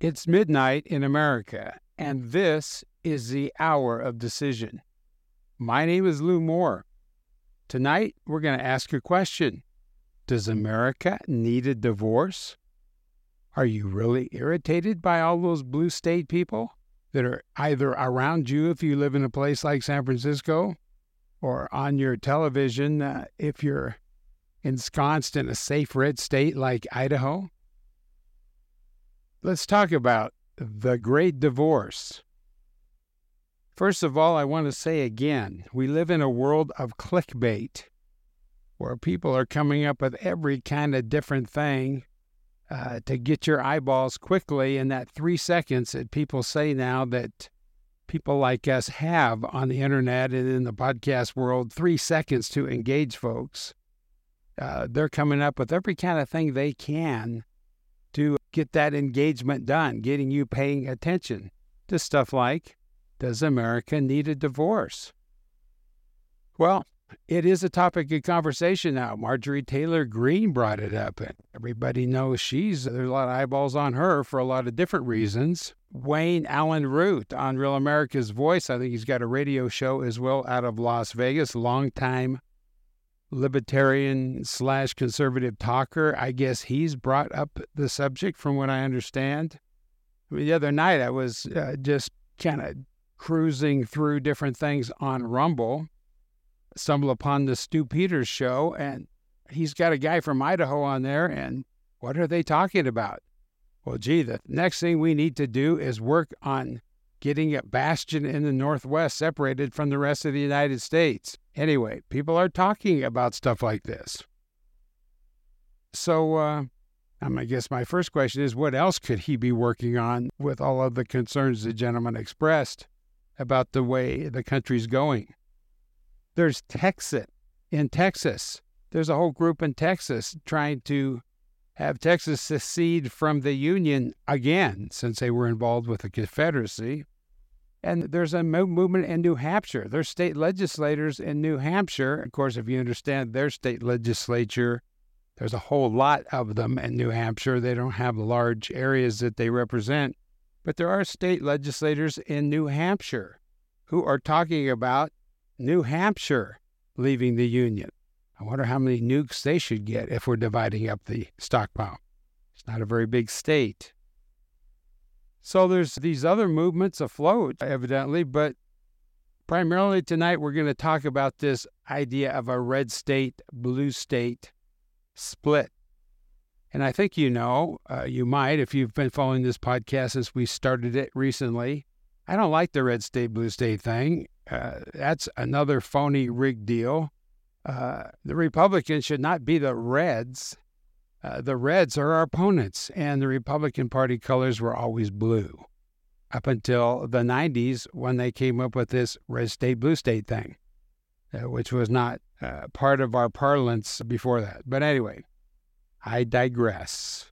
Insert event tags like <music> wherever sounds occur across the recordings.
It's midnight in America, and this is the hour of decision. My name is Lew Moore. Tonight, we're going to ask a question Does America need a divorce? Are you really irritated by all those blue state people that are either around you if you live in a place like San Francisco or on your television uh, if you're ensconced in a safe red state like Idaho? Let's talk about the great divorce. First of all, I want to say again we live in a world of clickbait where people are coming up with every kind of different thing uh, to get your eyeballs quickly in that three seconds that people say now that people like us have on the internet and in the podcast world three seconds to engage folks. Uh, they're coming up with every kind of thing they can to get that engagement done, getting you paying attention to stuff like Does America need a divorce? Well, it is a topic of conversation now. Marjorie Taylor Greene brought it up, and everybody knows she's there's a lot of eyeballs on her for a lot of different reasons. Wayne Allyn Root on Real America's Voice, I think he's got a radio show as well out of Las Vegas, longtime libertarian slash conservative talker. I guess he's brought up the subject from what I understand. I mean, the other night I was uh, just kind of cruising through different things on Rumble, stumble upon the Stew Peters show, and he's got a guy from Idaho on there. And what are they talking about? Well, gee, the next thing we need to do is work on getting a bastion in the Northwest separated from the rest of the United States. Anyway, people are talking about stuff like this. So, uh, I guess my first question is what else could he be working on with all of the concerns the gentleman expressed about the way the country's going? There's Texas in Texas. There's a whole group in Texas trying to have Texas secede from the Union again, since they were involved with the Confederacy. And there's a movement in New Hampshire. There's state legislators in New Hampshire. Of course, if you understand their state legislature, there's a whole lot of them in New Hampshire. They don't have large areas that they represent. But there are state legislators in New Hampshire who are talking about New Hampshire leaving the Union. I wonder how many nukes they should get if we're dividing up the stockpile. It's not a very big state. So there's these other movements afloat, evidently, but primarily tonight we're going to talk about this idea of a red state, blue state split. And I think you know, uh, you might, if you've been following this podcast since we started it recently. I don't like the red state, blue state thing. Uh, that's another phony rig deal. Uh, the Republicans should not be the Reds. Uh, the Reds are our opponents, and the Republican Party colors were always blue up until the 90s when they came up with this red state, blue state thing, uh, which was not uh, part of our parlance before that. But anyway, I digress.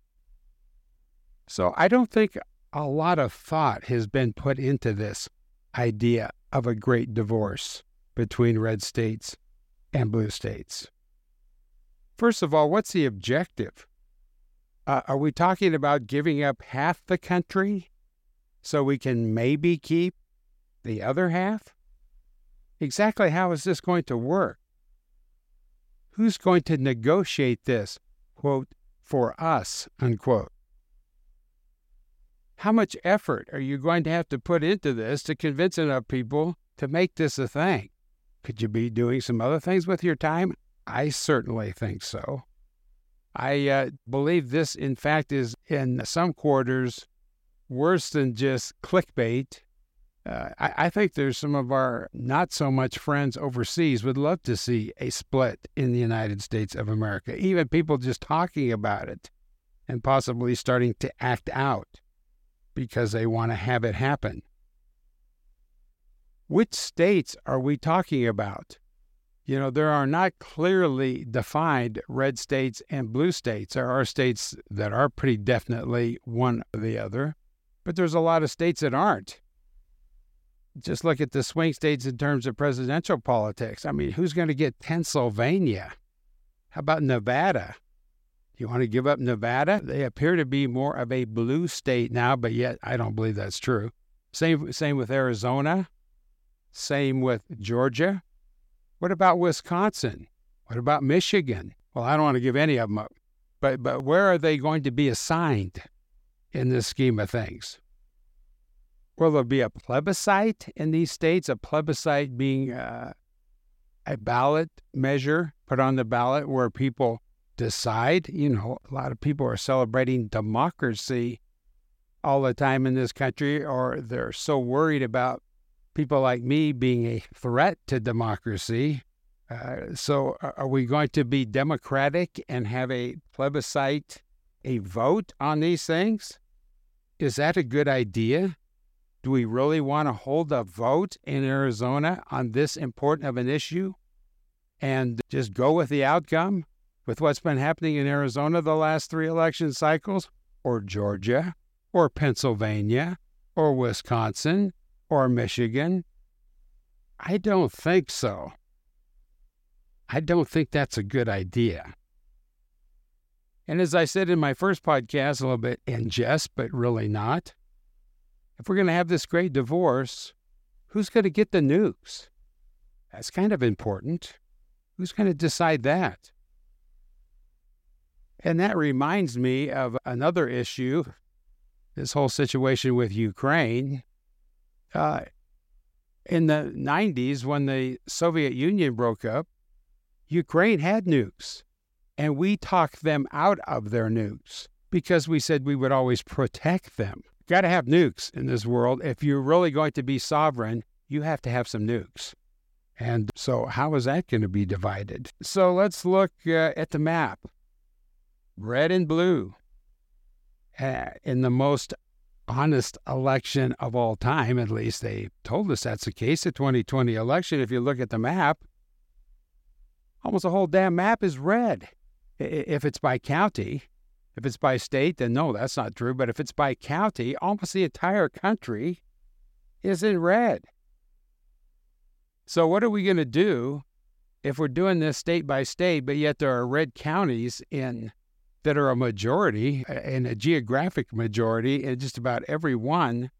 So I don't think a lot of thought has been put into this idea of a great divorce between red states and blue states. First of all, what's the objective? Uh, are we talking about giving up half the country so we can maybe keep the other half? Exactly how is this going to work? Who's going to negotiate this, quote, for us, unquote? How much effort are you going to have to put into this to convince enough people to make this a thing? Could you be doing some other things with your time? I certainly think so. I uh, believe this, in fact, is in some quarters worse than just clickbait. Uh, I, I, think there's some of our not so much friends overseas would love to see a split in the United States of America, even people just talking about it and possibly starting to act out because they want to have it happen. Which states are we talking about? You know, there are not clearly defined red states and blue states. There are states that are pretty definitely one or the other, but there's a lot of states that aren't. Just look at the swing states in terms of presidential politics. I mean, who's going to get Pennsylvania? How about Nevada? You want to give up Nevada? They appear to be more of a blue state now, but yet I don't believe that's true. Same, same with Arizona. Same with Georgia. What about Wisconsin? What about Michigan? Well, I don't want to give any of them up. But, but where are they going to be assigned in this scheme of things? Will there be a plebiscite in these states? A plebiscite being uh, a ballot measure put on the ballot where people decide. You know, a lot of people are celebrating democracy all the time in this country, or they're so worried about people like me being a threat to democracy. Uh, so, are we going to be democratic and have a plebiscite, a vote on these things? Is that a good idea? Do we really want to hold a vote in Arizona on this important of an issue and just go with the outcome with what's been happening in Arizona the last three election cycles, or Georgia, or Pennsylvania, or Wisconsin, or Michigan? I don't think so. I don't think that's a good idea. And as I said in my first podcast, a little bit in jest, but really not, if we're going to have this great divorce, who's going to get the nukes? That's kind of important. Who's going to decide that? And that reminds me of another issue this whole situation with Ukraine. Uh, in the 90s, when the Soviet Union broke up, Ukraine had nukes, and we talked them out of their nukes because we said we would always protect them. Got to have nukes in this world. If you're really going to be sovereign, you have to have some nukes. And so, how is that going to be divided? So, let's look uh, at the map red and blue. Uh, in the most honest election of all time. At least they told us that's the case. The 2020 election, if you look at the map, almost the whole damn map is red. If it's by county, if it's by state, then no, that's not true. But if it's by county, almost the entire country is in red. So, what are we going to do if we're doing this state by state, but yet there are red counties in that are a majority and a geographic majority in just about every one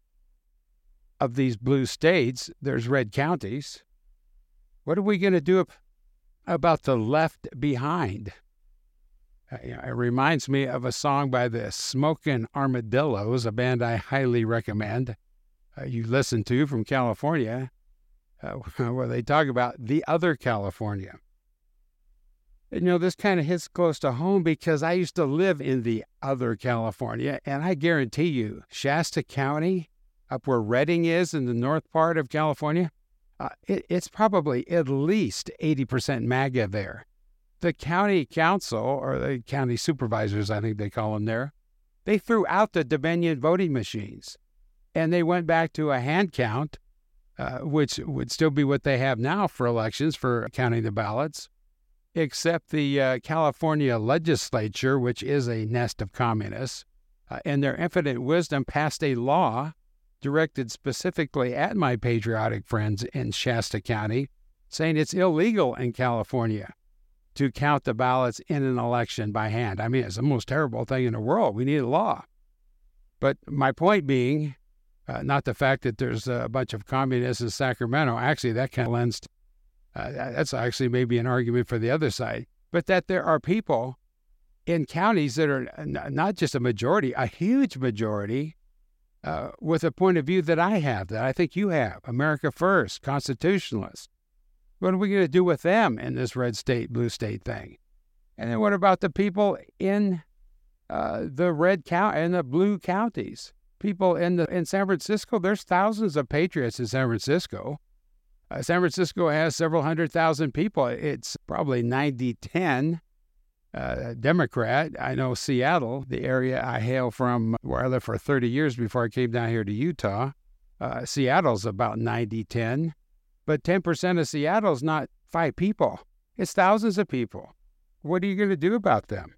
of these blue states. There's red counties. What are we going to do about the left behind? Uh, it reminds me of a song by the Smokin' Armadillos, a band I highly recommend uh, you listen to from California, uh, <laughs> where they talk about the other California you know, this kind of hits close to home because I used to live in the other California, and I guarantee you, Shasta County, up where Redding is in the north part of California, uh, it, it's probably at least 80% MAGA there. The county council, or the county supervisors, I think they call them there, they threw out the Dominion voting machines and they went back to a hand count, uh, which would still be what they have now for elections for counting the ballots except the uh, California legislature, which is a nest of communists, uh, in their infinite wisdom, passed a law directed specifically at my patriotic friends in Shasta County, saying it's illegal in California to count the ballots in an election by hand. I mean, it's the most terrible thing in the world. We need a law. But my point being, uh, not the fact that there's a bunch of communists in Sacramento. Actually, that kind of lends uh, that's actually maybe an argument for the other side. But that there are people in counties that are not just a majority, a huge majority, uh, with a point of view that I have, that I think you have America First, constitutionalists. What are we going to do with them in this red state, blue state thing? And then what about the people in uh, the red county and the blue counties? People in the in San Francisco, there's thousands of patriots in San Francisco. Uh, San Francisco has several hundred thousand people. It's probably 90 10 uh, Democrat. I know Seattle, the area I hail from, where I lived for 30 years before I came down here to Utah. Uh, Seattle's about 90 10. But 10% of Seattle's not five people, it's thousands of people. What are you going to do about them?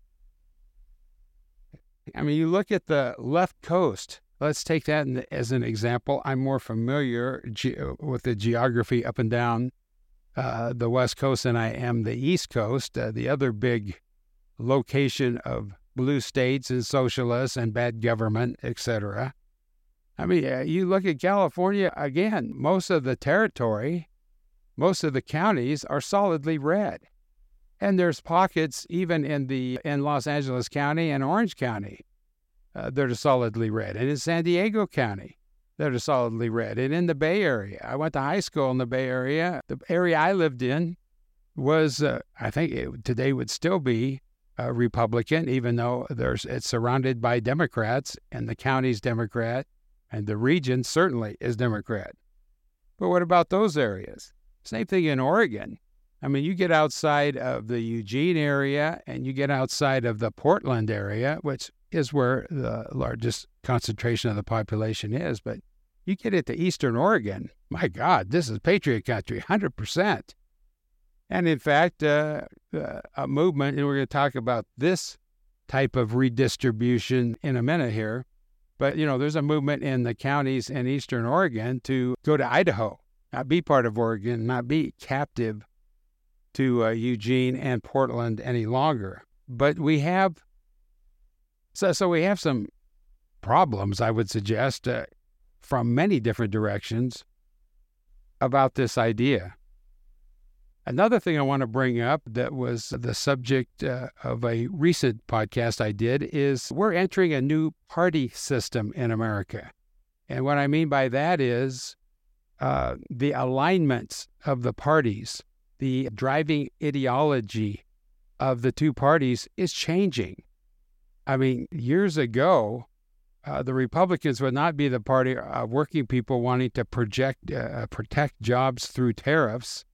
I mean, you look at the left coast Let's take that as an example. I'm more familiar ge- with the geography up and down uh, the West Coast than I am the East Coast. Uh, the other big location of blue states and socialists and bad government, etc. I mean, uh, you look at California again, most of the territory, most of the counties are solidly red. And there's pockets even in the in Los Angeles County and Orange County uh, that are solidly red, and in San Diego County that are solidly red, and in the Bay Area. I went to high school in the Bay Area. The area I lived in was, uh, I think, it, today would still be Republican, even though there's it's surrounded by Democrats, and the county's Democrat, and the region certainly is Democrat. But what about those areas? Same thing in Oregon. I mean, you get outside of the Eugene area and you get outside of the Portland area, which is where the largest concentration of the population is. But you get into Eastern Oregon, my God, this is Patriot country, 100%. And in fact, uh, uh, a movement, and we're going to talk about this type of redistribution in a minute here. But, you know, there's a movement in the counties in Eastern Oregon to go to Idaho, not be part of Oregon, not be captive to uh, Eugene and Portland any longer. But we have so so we have some problems, I would suggest, uh, from many different directions about this idea. Another thing I want to bring up that was the subject uh, of a recent podcast I did is we're entering a new party system in America. And what I mean by that is uh, the alignments of the parties the driving ideology of the two parties is changing. I mean, years ago, uh, the Republicans would not be the party of working people wanting to project, uh, protect jobs through tariffs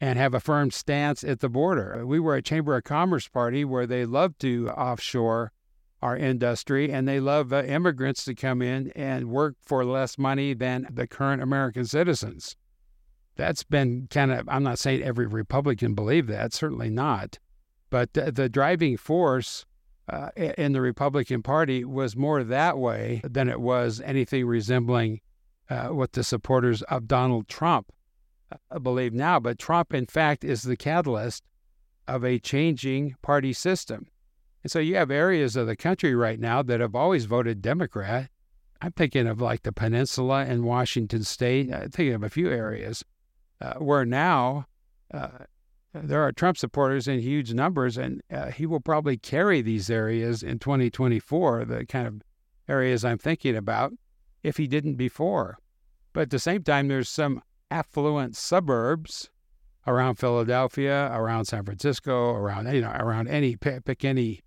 and have a firm stance at the border. We were a Chamber of Commerce party where they love to offshore our industry and they love uh, immigrants to come in and work for less money than the current American citizens that's been kind of, I'm not saying every Republican believed that, certainly not. But the, the driving force uh, in the Republican Party was more that way than it was anything resembling uh, what the supporters of Donald Trump uh, believe now. But Trump, in fact, is the catalyst of a changing party system. And so you have areas of the country right now that have always voted Democrat. I'm thinking of like the peninsula in Washington state. I'm thinking of a few areas uh, where now uh, there are Trump supporters in huge numbers, and uh, he will probably carry these areas in 2024, the kind of areas I'm thinking about, if he didn't before. But at the same time, there's some affluent suburbs around Philadelphia, around San Francisco, around you know, around any pick any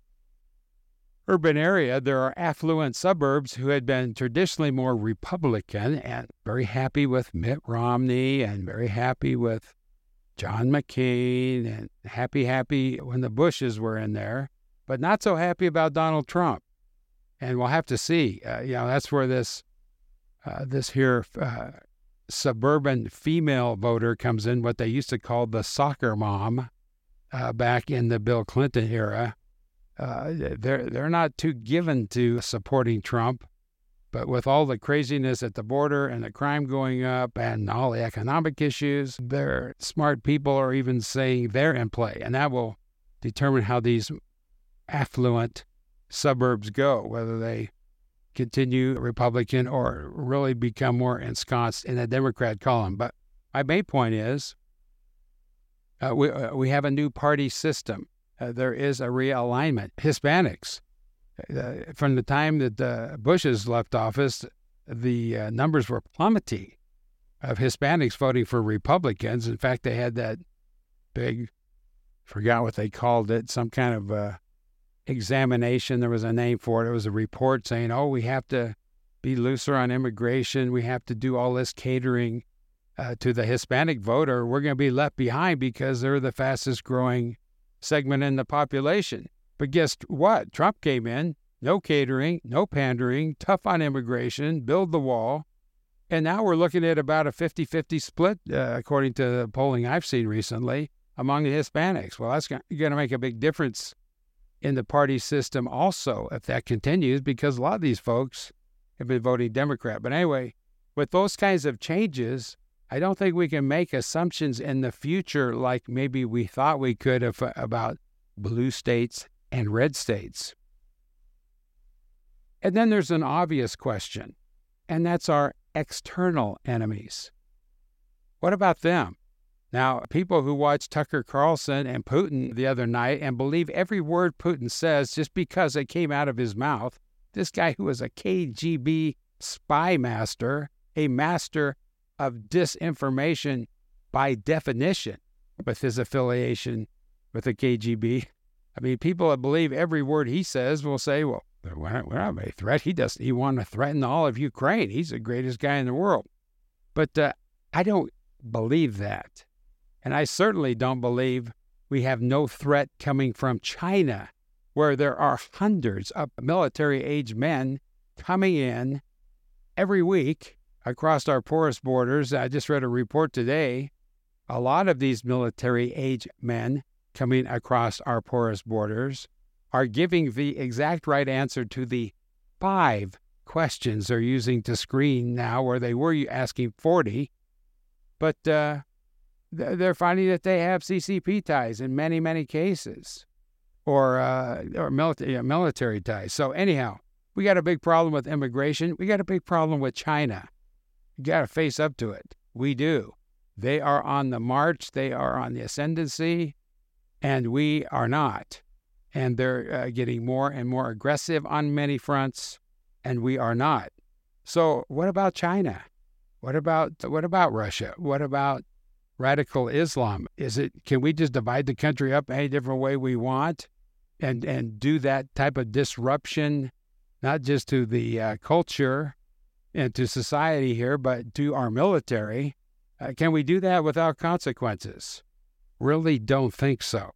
urban area, there are affluent suburbs who had been traditionally more Republican and very happy with Mitt Romney and very happy with John McCain and happy, happy when the Bushes were in there, but not so happy about Donald Trump. And we'll have to see. Uh, you know, that's where this uh, this here uh, suburban female voter comes in, what they used to call the soccer mom uh, back in the Bill Clinton era uh, they're they're not too given to supporting Trump, but with all the craziness at the border and the crime going up and all the economic issues, they're smart people are even saying they're in play, and that will determine how these affluent suburbs go, whether they continue Republican or really become more ensconced in a Democrat column. But my main point is uh, we, uh, we have a new party system uh, there is a realignment. Hispanics, uh, from the time that the Bushes left office, the uh, numbers were plummeting of Hispanics voting for Republicans. In fact, they had that big, forgot what they called it, some kind of uh, examination. There was a name for it. It was a report saying, oh, we have to be looser on immigration. We have to do all this catering uh, to the Hispanic voter. We're going to be left behind because they're the fastest growing segment in the population. But guess what? Trump came in, no catering, no pandering, tough on immigration, build the wall. And now we're looking at about a 50 50 split, uh, according to the polling I've seen recently, among the Hispanics. Well, that's going to make a big difference in the party system also if that continues, because a lot of these folks have been voting Democrat. But anyway, with those kinds of changes, I don't think we can make assumptions in the future like maybe we thought we could if, about blue states and red states. And then there's an obvious question, and that's our external enemies. What about them? Now, people who watch Tucker Carlson and Putin the other night and believe every word Putin says just because it came out of his mouth, this guy who is a KGB spy master, a master of disinformation by definition, with his affiliation with the KGB. I mean, people that believe every word he says will say, well, we're not, we're not a threat. He doesn't. He want to threaten all of Ukraine. He's the greatest guy in the world. But uh, I don't believe that. And I certainly don't believe we have no threat coming from China, where there are hundreds of military age men coming in every week across our porous borders. I just read a report today. A lot of these military age men coming across our porous borders are giving the exact right answer to the five questions they're using to screen now, where they were asking 40. But uh, they're finding that they have CCP ties in many, many cases, or uh, or military military ties. So anyhow, we got a big problem with immigration. We got a big problem with China. You got to face up to it. We do. They are on the march. They are on the ascendancy, and we are not. And they're uh, getting more and more aggressive on many fronts, and we are not. So what about China? What about what about Russia? What about radical Islam? Is it can we just divide the country up any different way we want, and and do that type of disruption, not just to the uh, culture and to society here, but to our military? Uh, can we do that without consequences? Really don't think so.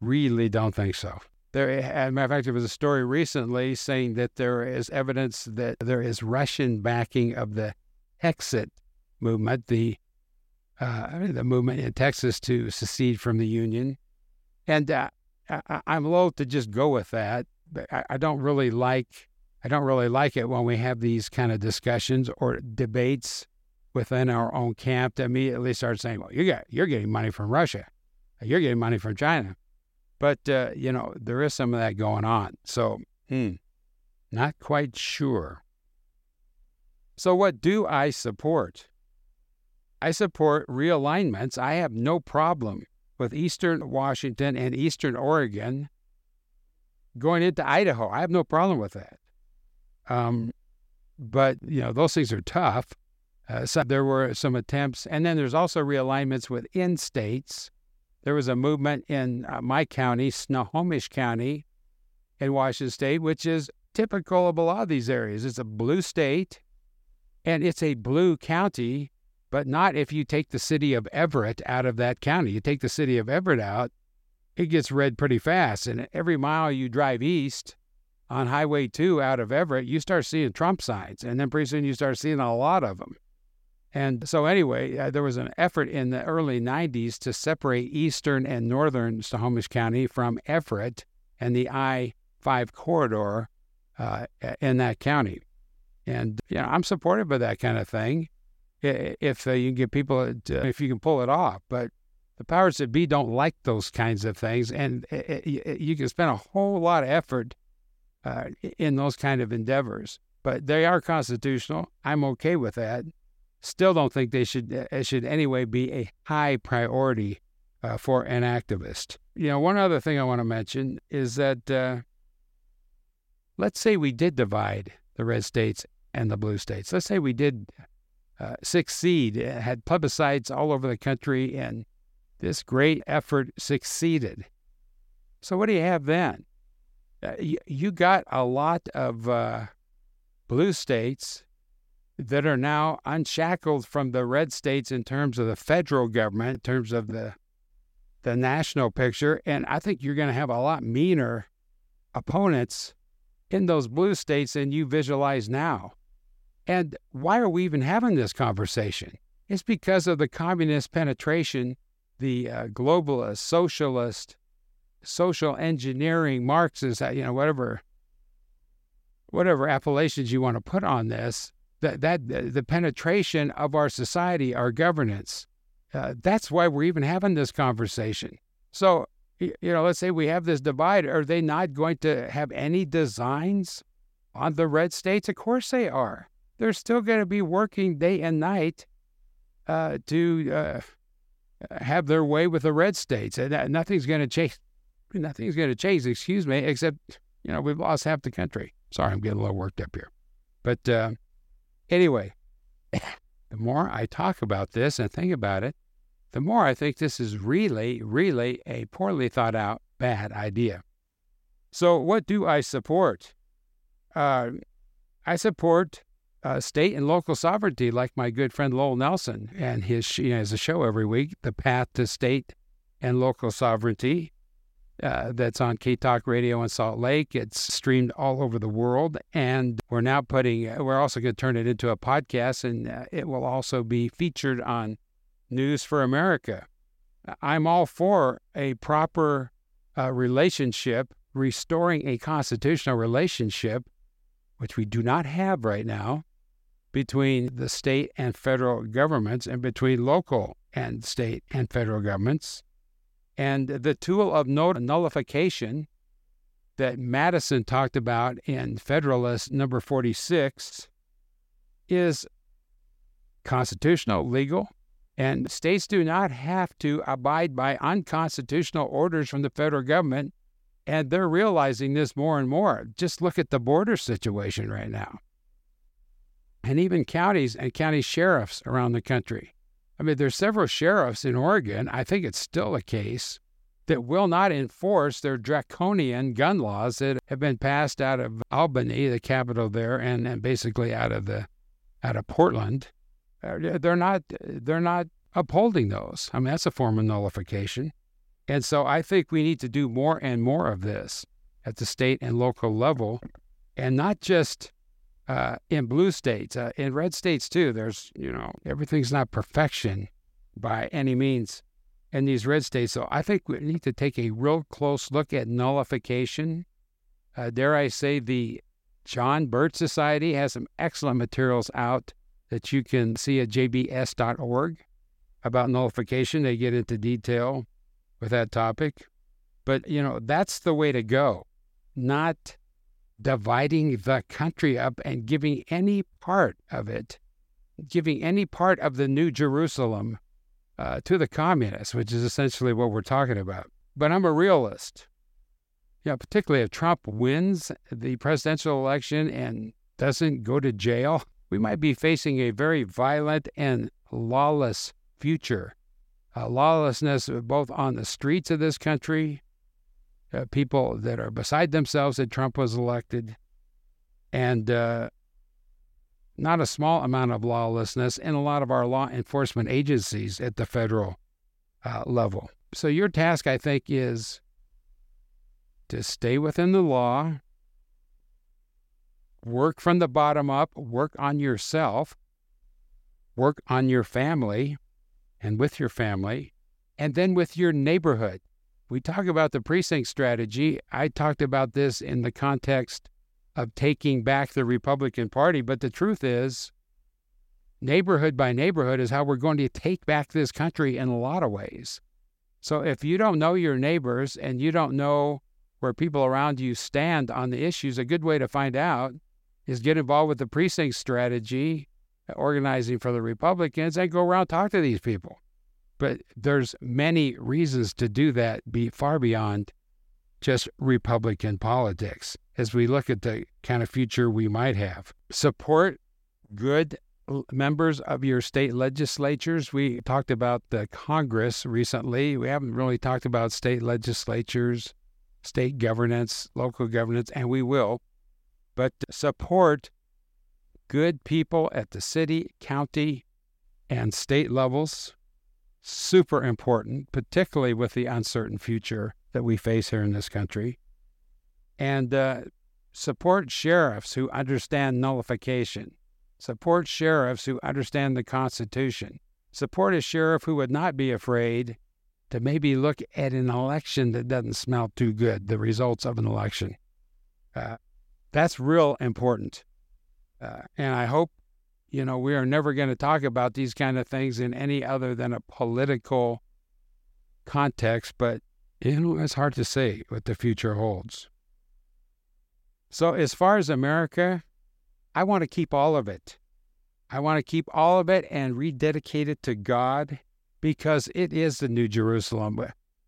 Really don't think so. There, as a matter of fact, there was a story recently saying that there is evidence that there is Russian backing of the Texit movement, the uh, the movement in Texas to secede from the Union. And uh, I, am loath to just go with that. I, I, don't really like I don't really like it when we have these kind of discussions or debates within our own camp to immediately start saying, "Well, you got you're getting money from Russia, you're getting money from China," but uh, you know there is some of that going on. So, hmm, not quite sure. So, what do I support? I support realignments. I have no problem with Eastern Washington and Eastern Oregon going into Idaho. I have no problem with that. Um, but, you know, those things are tough. Uh, so there were some attempts. And then there's also realignments within states. There was a movement in uh, my county, Snohomish County in Washington State, which is typical of a lot of these areas. It's a blue state and it's a blue county but not if you take the city of Everett out of that county. You take the city of Everett out, it gets red pretty fast. And every mile you drive east on Highway 2 out of Everett, you start seeing Trump signs. And then pretty soon you start seeing a lot of them. And so, anyway, uh, there was an effort in the early 90s to separate eastern and northern Snohomish County from Everett and the I 5 corridor uh, in that county. And, you know, I'm supportive of that kind of thing if uh, you can get people, to, if you can pull it off. But the powers that be don't like those kinds of things, and it, it, you can spend a whole lot of effort uh, in those kind of endeavors. But they are constitutional. I'm okay with that. Still, don't think they should. Uh, it should anyway be a high priority uh, for an activist. You know, one other thing I want to mention is that uh, let's say we did divide the red states and the blue states. Let's say we did uh, succeed. Had plebiscites all over the country, and this great effort succeeded. So, what do you have then? Uh, you, you, got a lot of uh, blue states that are now unshackled from the red states in terms of the federal government, in terms of the the national picture, and I think you're going to have a lot meaner opponents in those blue states than you visualize now. And why are we even having this conversation? It's because of the communist penetration, the uh, globalist, socialist, social engineering, Marxist, uh, you know, whatever, whatever appellations you want to put on this. That that the penetration of our society, our governance. Uh, that's why we're even having this conversation. So you know, let's say we have this divide. Are they not going to have any designs on the red states? Of course they are. They're still going to be working day and night uh, to uh, have their way with the red states, and nothing's going to change. Nothing's going to change. Excuse me, except you know we've lost half the country. Sorry, I'm getting a little worked up here, but uh, anyway, the more I talk about this and think about it, the more I think this is really, really a poorly thought out bad idea. So, what do I support? Uh, I support uh, state and local sovereignty, like my good friend Lowell Nelson, and his he has a show every week, "The Path to State and Local Sovereignty," uh, that's on K Talk Radio in Salt Lake. It's streamed all over the world, and we're now putting. We're also going to turn it into a podcast, and uh, it will also be featured on News for America. I'm all for a proper uh, relationship, restoring a constitutional relationship, which we do not have right now, between the state and federal governments and between local and state and federal governments. And the tool of nullification that Madison talked about in Federalist number 46 is constitutional, legal, and states do not have to abide by unconstitutional orders from the federal government. And they're realizing this more and more. Just look at the border situation right now and even counties and county sheriffs around the country. I mean, there's several sheriffs in Oregon, I think it's still a case, that will not enforce their draconian gun laws that have been passed out of Albany, the capital there, and, and basically out of the out of Portland. They're not they're not upholding those. I mean, that's a form of nullification. And so I think we need to do more and more of this at the state and local level, and not just uh, in blue states, uh, in red states too. There's, you know, everything's not perfection by any means in these red states. So I think we need to take a real close look at nullification. Uh, dare I say, the John Birch Society has some excellent materials out that you can see at jbs.org about nullification. They get into detail with that topic. But, you know, that's the way to go, not dividing the country up and giving any part of it, giving any part of the New Jerusalem uh, to the communists, which is essentially what we're talking about. But I'm a realist. Know, particularly if Trump wins the presidential election and doesn't go to jail, we might be facing a very violent and lawless future. Uh, lawlessness both on the streets of this country uh, people that are beside themselves that Trump was elected, and uh, not a small amount of lawlessness in a lot of our law enforcement agencies at the federal uh, level. So, your task, I think, is to stay within the law, work from the bottom up, work on yourself, work on your family and with your family, and then with your neighborhood we talk about the precinct strategy. I talked about this in the context of taking back the Republican Party, but the truth is, neighborhood by neighborhood is how we're going to take back this country in a lot of ways. So if you don't know your neighbors and you don't know where people around you stand on the issues, a good way to find out is get involved with the precinct strategy, organizing for the Republicans, and go around talk to these people. But there's many reasons to do that be far beyond just Republican politics as we look at the kind of future we might have. Support good members of your state legislatures. We talked about the Congress recently. We haven't really talked about state legislatures, state governance, local governance, and we will. But support good people at the city, county, and state levels super important, particularly with the uncertain future that we face here in this country. And uh, support sheriffs who understand nullification. Support sheriffs who understand the Constitution. Support a sheriff who would not be afraid to maybe look at an election that doesn't smell too good, the results of an election. Uh, that's real important. Uh, and I hope you know, we are never going to talk about these kind of things in any other than a political context. But You know, it's hard to say what the future holds. So, as far as America, I want to keep all of it. I want to keep all of it and rededicate it to God because it is the New Jerusalem.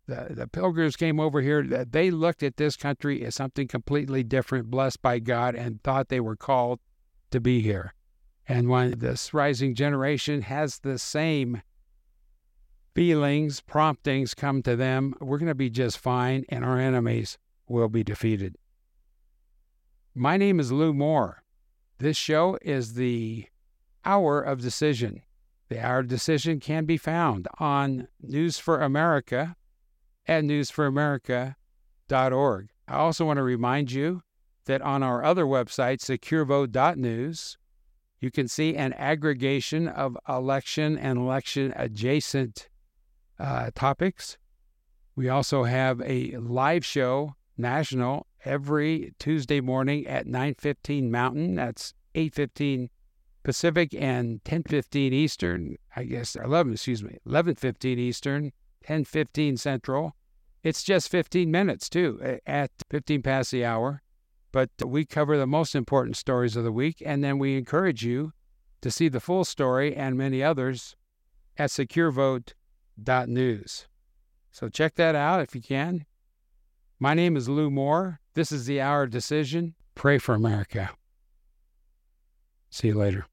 The, the pilgrims came over here, they looked at this country as something completely different, blessed by God, and thought they were called to be here. And when this rising generation has the same feelings, promptings come to them, we're going to be just fine, and our enemies will be defeated. My name is Lew Moore. This show is the Hour of Decision. The Hour of Decision can be found on News for America at newsforamerica.org. I also want to remind you that on our other website, securevote.news, you can see an aggregation of election and election adjacent uh, topics. We also have a live show, national, every Tuesday morning at 9:15 Mountain. That's 8:15 Pacific and 10:15 Eastern. I guess 11, excuse me, 11:15 Eastern, 10:15 Central. It's just 15 minutes too, at 15 past the hour. But we cover the most important stories of the week, and then we encourage you to see the full story and many others at securevote.news. So check that out if you can. My name is Lew Moore. This is the Hour of Decision. Pray for America. See you later.